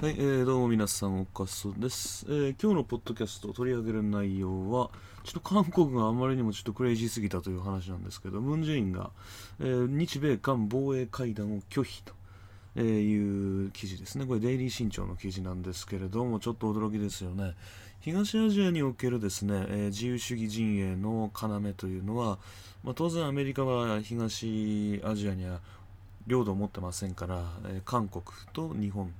はい、えー、どうも皆さん、おかそです、えー、今日のポッドキャスト取り上げる内容は、ちょっと韓国があまりにもちょっとクレイジーすぎたという話なんですけど、ムン・ジェインが、えー、日米韓防衛会談を拒否と。えー、いう記事ですね。これ、デイリー新潮の記事なんですけれども、ちょっと驚きですよね。東アジアにおけるですね、えー、自由主義陣営の要というのは、まあ、当然アメリカは東アジアには領土を持ってませんから、えー、韓国と日本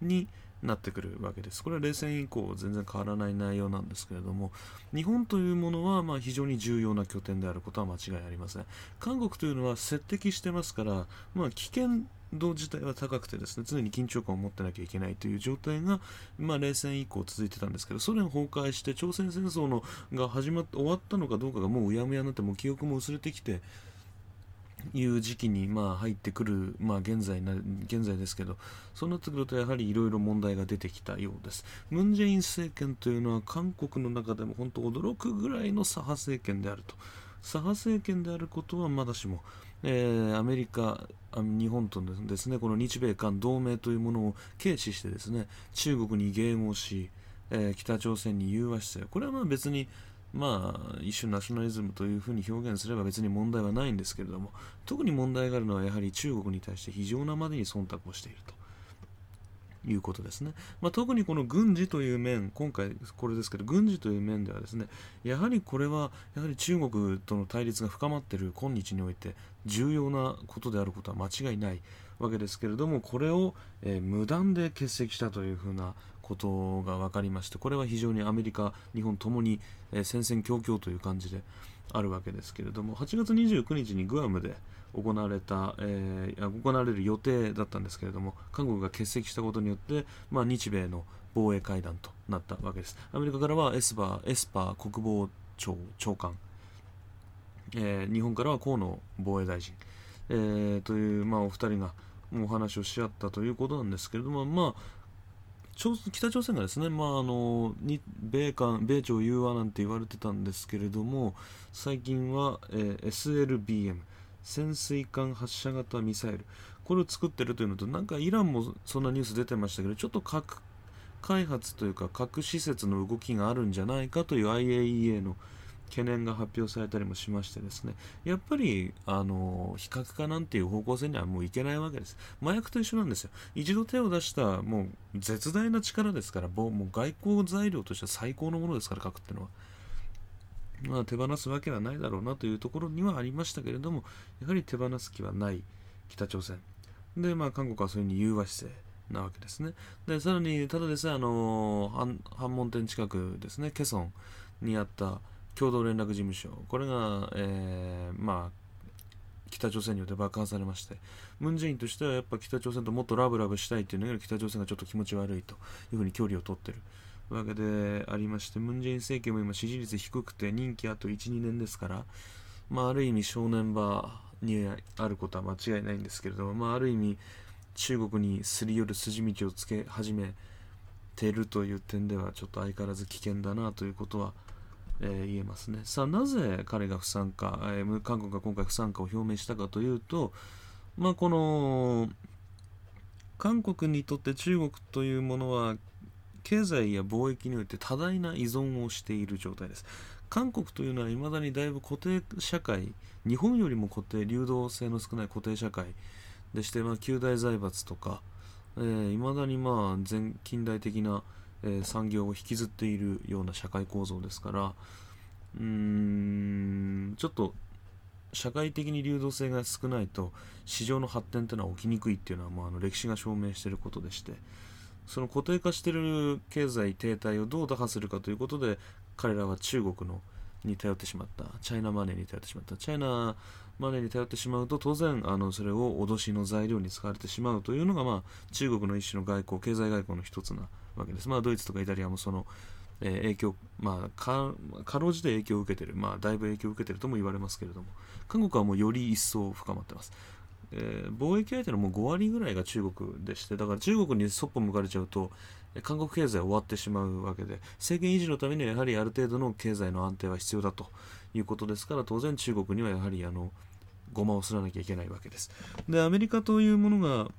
になってくるわけです。これは冷戦以降全然変わらない内容なんですけれども、日本というものはま非常に重要な拠点であることは間違いありません。韓国というのは接敵してますから、まあ、危険度自体は高くてですね、常に緊張感を持ってなきゃいけないという状態が、まあ、冷戦以降続いてたんですけど、ソ連崩壊して朝鮮戦争のが始まって終わったのかどうかがもううやむやになって、もう記憶も薄れてきて、いう時期にまあ入ってくる、まあ、現在な現在ですけどそうなってくるとやはりいろいろ問題が出てきたようです。ムン・ジェイン政権というのは韓国の中でも本当驚くぐらいの左派政権であると。左派政権であることはまだしも、えー、アメリカ日本とですねこの日米韓同盟というものを軽視してですね中国に迎合し、えー、北朝鮮に融和姿勢これはまあ別にまあ、一種ナショナリズムというふうに表現すれば別に問題はないんですけれども、特に問題があるのはやはり中国に対して非常なまでに忖度をしていると。いうことですね、まあ、特にこの軍事という面、今回これですけど、軍事という面ではですね、やはりこれは、やはり中国との対立が深まっている今日において、重要なことであることは間違いないわけですけれども、これを、えー、無断で欠席したというふうなことが分かりましてこれは非常にアメリカ、日本ともに、えー、戦々恐々という感じであるわけですけれども8月29日にグアムで行われた、えー、行われる予定だったんですけれども韓国が欠席したことによって、まあ、日米の防衛会談となったわけです。アメリカからはエスパーエスパー国防長官、えー、日本からは河野防衛大臣、えー、という、まあ、お二人がお話をし合ったということなんですけれども、まあ、北朝鮮がですね、まあ、あの米韓米朝融和なんて言われてたんですけれども最近は、えー、SLBM 潜水艦発射型ミサイル。これを作ってるというのとなんかイランもそんなニュース出てましたけどちょっと核開発というか核施設の動きがあるんじゃないかという IAEA の懸念が発表されたりもしましてですねやっぱりあの非核化なんていう方向性にはもういけないわけです。麻薬と一緒なんですよ。一度手を出したもう絶大な力ですからもう外交材料としては最高のものですから核ってのは。まあ、手放すわけはないだろうなというところにはありましたけれどもやはり手放す気はない。北朝鮮。で、まあ、韓国はそれに融和姿勢。なわけですね。で、さらに、ただですね、あの、反門店近くですね、ケソンにあった、共同連絡事務所、これが、えー、まあ、北朝鮮によって爆破されまして、ムン・ジェインとしてはやっぱ北朝鮮ともっとラブラブしたいというのより北朝鮮がちょっと気持ち悪いというふうに距離を取ってる。わけでありまして、ムン・ジェイン政権も今支持率低くて任期あと1、2年ですから、まあ、ある意味正念場にあることは間違いないんですけれども、まあ、ある意味中国にすり寄る筋道をつけ始めているという点ではちょっと相変わらず危険だなということはえー、言えますね。さあ、なぜ彼が不参加、えー、韓国が今回不参加を表明したかというと、まあ、この、韓国にとって中国というものは、経済や貿易において多大な依存をしている状態です。韓国というのは未だにだいぶ固定社会、日本よりも固定、流動性の少ない固定社会でして、まあ、旧大財閥とか、えー、未だにまあ、前近代的な、えー、産業を引きずっているような社会構造ですからうーんちょっと社会的に流動性が少ないと市場の発展というのは起きにくいっていうのは、まあ、あの歴史が証明していることでしてその固定化している経済停滞をどう打破するかということで彼らは中国のに頼ってしまったチャイナマネーに頼ってしまった。チャイナマネーに頼ってしまうと当然あのそれを脅しの材料に使われてしまうというのが、まあ、中国の一種の外交経済外交の一つなわけです。まあ、ドイツとかイタリアもその、えー、影響、まあか、ろうじて影響を受けてる、まあ、だいぶ影響を受けてるとも言われますけれども、韓国はもうより一層深まってます。えー、貿易相手のもう5割ぐらいが中国でして、だから中国にそっぽ向かれちゃうと、韓国経済は終わってしまうわけで、政権維持のためにはやはりある程度の経済の安定は必要だということですから、当然中国にはやはりあの、ごまをすらなきゃいけないわけです。で、アメリカというものが、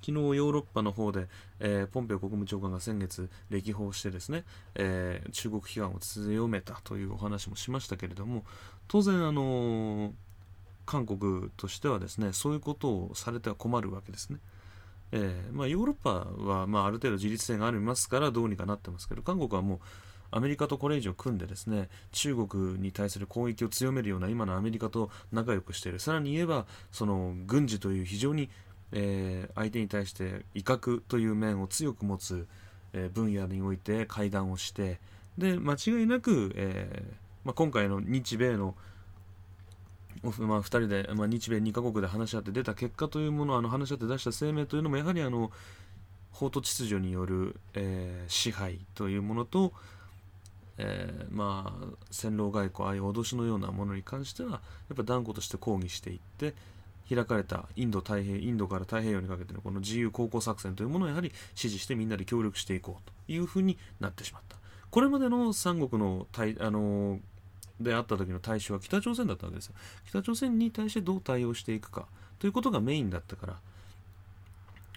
昨日ヨーロッパの方で、えー、ポンペオ国務長官が先月歴訪してですね、えー、中国批判を強めたというお話もしましたけれども当然あのー、韓国としてはですねそういうことをされては困るわけですね。えーまあ、ヨーロッパは、まあ、ある程度自立性がありますからどうにかなってますけど韓国はもうアメリカとこれ以上組んでですね中国に対する攻撃を強めるような今のアメリカと仲良くしているさらに言えばその軍事という非常に、えー、相手に対して威嚇という面を強く持つ、えー、分野において会談をしてで間違いなく、えーまあ、今回の日米のまあ、2人で、まあ、日米2カ国で話し合って出た結果というものあの話し合って出した声明というのもやはりあの法と秩序による、えー、支配というものと、えー、まあ戦狼外交ああいう脅しのようなものに関してはやっぱ断固として抗議していって開かれたインド太平インドから太平洋にかけてのこの自由航行作戦というものをやはり支持してみんなで協力していこうというふうになってしまった。これまでの三国のあのであった時の対象は北朝鮮だったわけですよ。北朝鮮に対してどう対応していくかということがメインだったから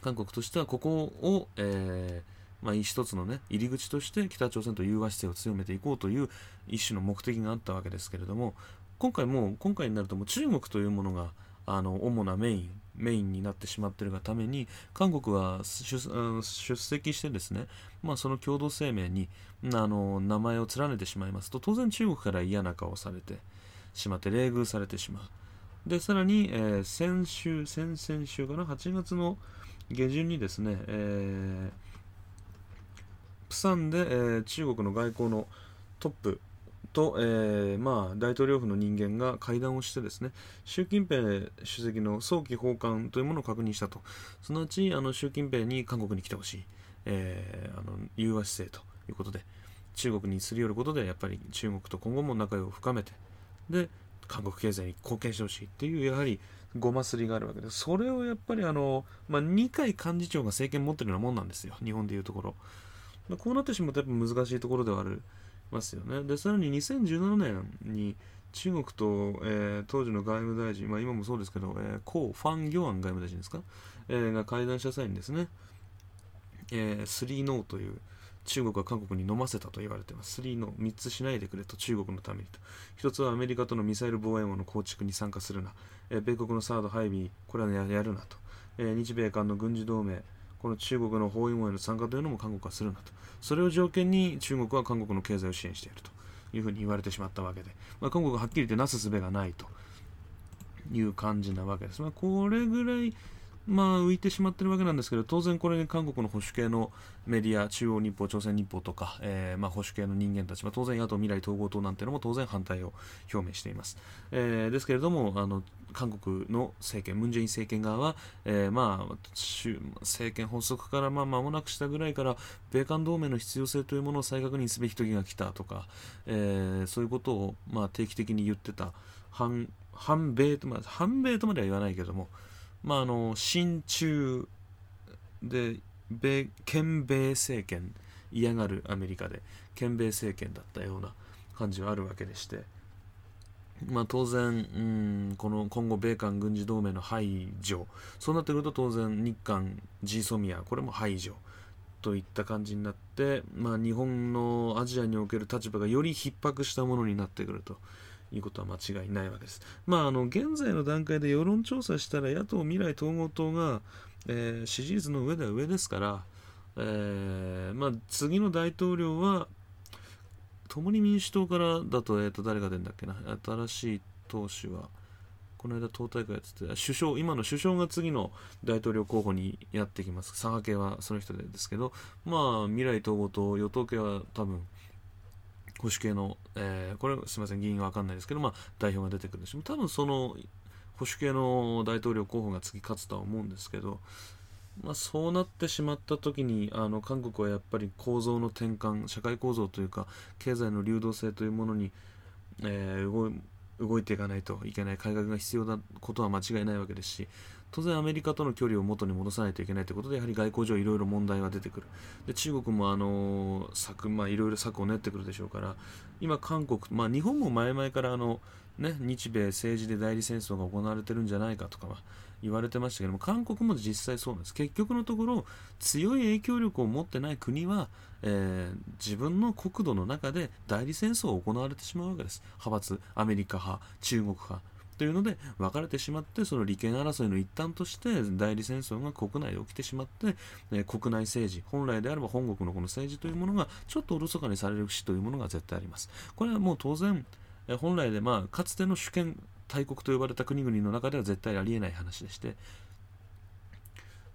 韓国としてはここを、えーまあ、一つのね入り口として北朝鮮と融和姿勢を強めていこうという一種の目的があったわけですけれども今回も今回になるともう中国というものがあの主なメインメインになってしまっているがために韓国は出席してですね、まあ、その共同声明にあの名前を連ねてしまいますと当然中国から嫌な顔をされてしまって冷遇されてしまう。でさらに、えー、先週先々週かな8月の下旬にですね、えー、プサンで、えー、中国の外交のトップと、えー、まあ、大統領府の人間が会談をしてですね習近平主席の早期訪韓というものを確認したと。そのうちあの習近平に韓国に来てほしい、えー、あの融和姿勢ということで中国にすり寄ることでやっぱり中国と今後も仲良く深めてで韓国経済に貢献してほしいっていうやはりごますりがあるわけでそれをやっぱりあの、まあ、二階幹事長が政権持ってるようなもんなんですよ。日本でいうところ、こうなってしまうとやっぱ難しいところではある。ますよね。で、さらに2017年に中国と、えー、当時の外務大臣、まあ、今もそうですけど、えー、ファン・ギョアン外務大臣ですか、えー、が会談した際にですね、えー、スリーノーという中国は韓国に飲ませたと言われています。スリーノー、3つしないでくれと中国のためにと。1つはアメリカとのミサイル防衛網の構築に参加するな。えー、米国のサード配備、これは、ね、やるなと。えー、日米韓の軍事同盟、この中国の包囲網への参加というのも韓国はするなと。それを条件に中国は韓国の経済を支援しているというふうに言われてしまったわけで、まあ、韓国ははっきり言ってなすすべがないという感じなわけです。まあ、これぐらいまあ、浮いてしまってるわけなんですけど、当然これ、韓国の保守系のメディア、中央日報、朝鮮日報とか、えー、まあ、保守系の人間たちは、当然野党未来統合党なんていうのも当然反対を表明しています。えー、ですけれども、あの、韓国の政権、ムン・ジェイン政権側は、えー、まあ、政権発足からまあ間もなくしたぐらいから、米韓同盟の必要性というものを再確認すべき時が来たとか、えー、そういうことをまあ定期的に言ってた、反反米と、まあ、反米とまでは言わないけども、まあ、あの親中で米憲米政権嫌がるアメリカで憲米政権だったような感じはあるわけでして、まあ、当然、うん、この今後米韓軍事同盟の排除そうなってくると当然日韓 G ソミアこれも排除といった感じになって、まあ、日本のアジアにおける立場がより逼迫したものになってくると。いうことは間違いないわけです。まあ、あの現在の段階で世論調査したら野党未来統合党が、えー、支持率の上では上ですから、えー、まあ、次の大統領は共に民主党からだと,、えー、と誰が出るんだっけな新しい党首はこの間党大会やってて首相今の首相が次の大統領候補にやってきます左派系はその人ですけどまあ未来統合党与党系は多分保守系の、えー、これすみません議員は分かんないですけど、まあ、代表が出てくるでし多分その保守系の大統領候補が次勝つとは思うんですけど、まあ、そうなってしまった時にあの韓国はやっぱり構造の転換社会構造というか経済の流動性というものに、えー、動動いていかないといけない改革が必要なことは間違いないわけですし当然アメリカとの距離を元に戻さないといけないということでやはり外交上いろいろ問題が出てくる。で中国もあの策、まあ、いろいろ策を練ってくるでしょうから今韓国、まあ、日本も前々からあの、ね、日米政治で代理戦争が行われてるんじゃないかとかは、言われてましたけども韓国も実際そうなんです。結局のところ強い影響力を持ってない国は、えー、自分の国土の中で代理戦争を行われてしまうわけです。派閥アメリカ派中国派。というので分かれてしまってその利権争いの一端として代理戦争が国内で起きてしまって、え国内政治本来であれば本国のこの政治というものがちょっとおろそかにされる節というものが絶対あります。これはもう当然本来でまあかつての主権大国と呼ばれた国々の中では絶対ありえない話でして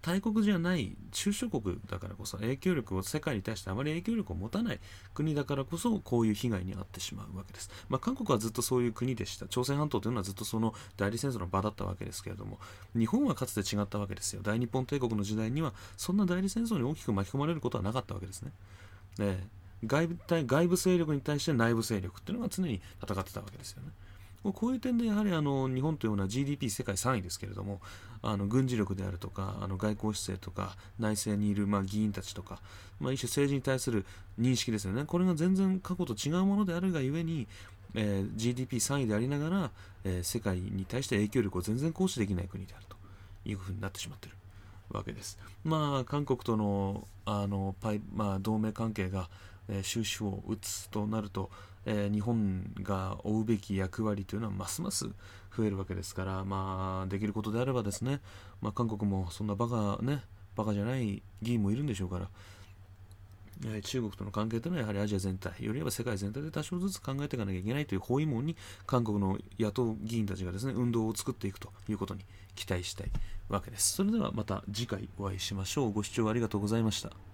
大国じゃない中小国だからこそ影響力を世界に対してあまり影響力を持たない国だからこそこういう被害に遭ってしまうわけです。まあ、韓国はずっとそういう国でした。朝鮮半島というのはずっとその代理戦争の場だったわけですけれども日本はかつて違ったわけですよ。大日本帝国の時代にはそんな代理戦争に大きく巻き込まれることはなかったわけですね。ね外部外部勢力に対して内部勢力っていうのが常に戦ってたわけですよね。こういう点でやはりあの日本というような GDP 世界3位ですけれどもあの軍事力であるとかあの外交姿勢とか内政にいるまあ議員たちとか、まあ、一種政治に対する認識ですよねこれが全然過去と違うものであるがゆえに、えー、GDP3 位でありながら、えー、世界に対して影響力を全然行使できない国であるというふうになってしまっているわけです。まあ韓国とのあのパイ、まあ、同盟関係が、えー、収支を打つとなると、えー、日本が負うべき役割というのはますます増えるわけですから、まあ、できることであればですね、まあ、韓国もそんなバカね、バカじゃない議員もいるんでしょうから、え、中国との関係というのはやはりアジア全体、よりは世界全体で多少ずつ考えていかなきゃいけないという包囲網に韓国の野党議員たちがですね、運動を作っていくということに期待したいわけです。それではまた次回お会いしましょう。ご視聴ありがとうございました。